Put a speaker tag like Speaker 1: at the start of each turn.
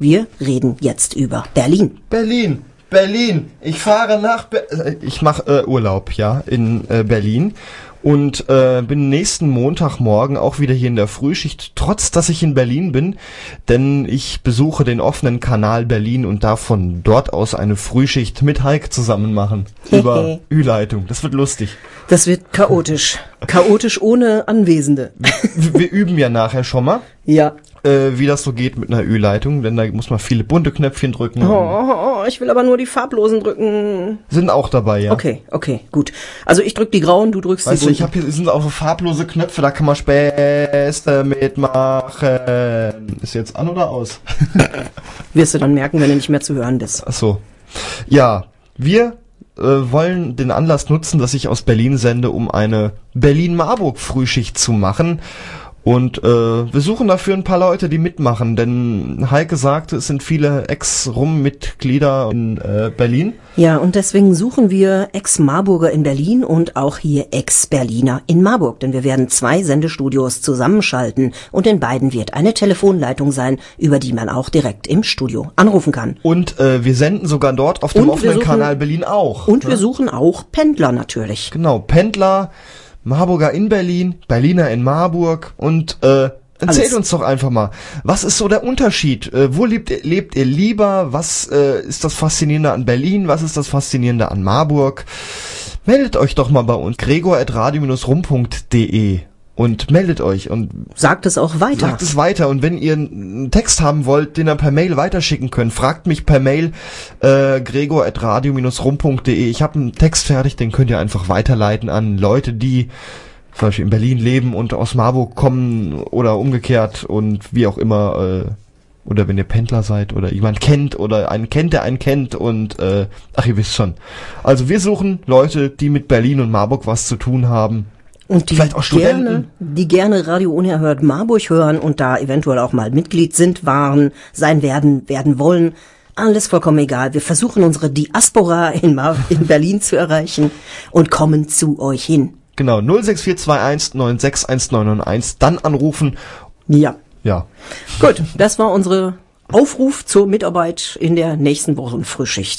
Speaker 1: Wir reden jetzt über Berlin.
Speaker 2: Berlin, Berlin. Ich fahre nach Be äh, ich mache äh, Urlaub, ja, in äh, Berlin und äh, bin nächsten Montagmorgen auch wieder hier in der Frühschicht, trotz dass ich in Berlin bin, denn ich besuche den offenen Kanal Berlin und darf von dort aus eine Frühschicht mit Heik zusammen machen über Ü-Leitung. Das wird lustig.
Speaker 1: Das wird chaotisch. Chaotisch ohne Anwesende.
Speaker 2: Wir, wir üben ja nachher schon mal.
Speaker 1: Ja.
Speaker 2: Äh, wie das so geht mit einer Ü-Leitung, denn da muss man viele bunte Knöpfchen drücken.
Speaker 1: Oh, oh, oh, ich will aber nur die farblosen drücken.
Speaker 2: Sind auch dabei, ja.
Speaker 1: Okay, okay, gut. Also ich drück die grauen, du drückst
Speaker 2: Weißt
Speaker 1: die
Speaker 2: du, ich
Speaker 1: bunten.
Speaker 2: habe hier sind auch so farblose Knöpfe, da kann man Späße mitmachen. Ist jetzt an oder aus?
Speaker 1: Wirst du dann merken, wenn du nicht mehr zu hören bist.
Speaker 2: Ach so. Ja, wir äh, wollen den Anlass nutzen, dass ich aus Berlin sende, um eine Berlin-Marburg-Frühschicht zu machen. Und äh, wir suchen dafür ein paar Leute, die mitmachen, denn Heike sagte, es sind viele Ex-Rum-Mitglieder in äh, Berlin.
Speaker 1: Ja, und deswegen suchen wir Ex-Marburger in Berlin und auch hier Ex-Berliner in Marburg, denn wir werden zwei Sendestudios zusammenschalten und in beiden wird eine Telefonleitung sein, über die man auch direkt im Studio anrufen kann.
Speaker 2: Und äh, wir senden sogar dort auf dem
Speaker 1: Und
Speaker 2: offenen
Speaker 1: suchen-
Speaker 2: Kanal Berlin auch.
Speaker 1: Und wir suchen auch Pendler natürlich.
Speaker 2: Genau, Pendler, Marburger in Berlin, Berliner in Marburg und äh, erzählt
Speaker 1: Alles.
Speaker 2: uns doch einfach mal, was ist so der Unterschied? Äh, wo lebt ihr, lebt ihr lieber? Was äh, ist das Faszinierende an Berlin? Was ist das Faszinierende an Marburg? Meldet euch doch mal bei uns, gregor.radio-rum.de und meldet euch und
Speaker 1: Sagt es auch weiter.
Speaker 2: sagt es weiter. Und wenn ihr einen Text haben wollt, den ihr per Mail weiterschicken könnt, fragt mich per Mail äh, gregor.radio-rum.de. Ich habe einen Text fertig, den könnt ihr einfach weiterleiten an Leute, die zum Beispiel in Berlin leben und aus Marburg kommen oder umgekehrt und wie auch immer. Äh, oder wenn ihr Pendler seid oder jemand kennt oder einen kennt, der einen kennt und äh, ach, ihr wisst schon. Also wir suchen Leute, die mit Berlin und Marburg was zu tun haben.
Speaker 1: Und die
Speaker 2: Vielleicht auch
Speaker 1: gerne,
Speaker 2: Studenten.
Speaker 1: die gerne Radio Unerhört Marburg hören und da eventuell auch mal Mitglied sind, waren, sein werden, werden wollen. Alles vollkommen egal. Wir versuchen unsere Diaspora in, Mar in Berlin zu erreichen und kommen zu euch hin.
Speaker 2: Genau, 06421 961991, dann anrufen.
Speaker 1: Ja.
Speaker 2: Ja.
Speaker 1: Gut, das war unsere Aufruf zur Mitarbeit in der nächsten Wochenfrühschicht.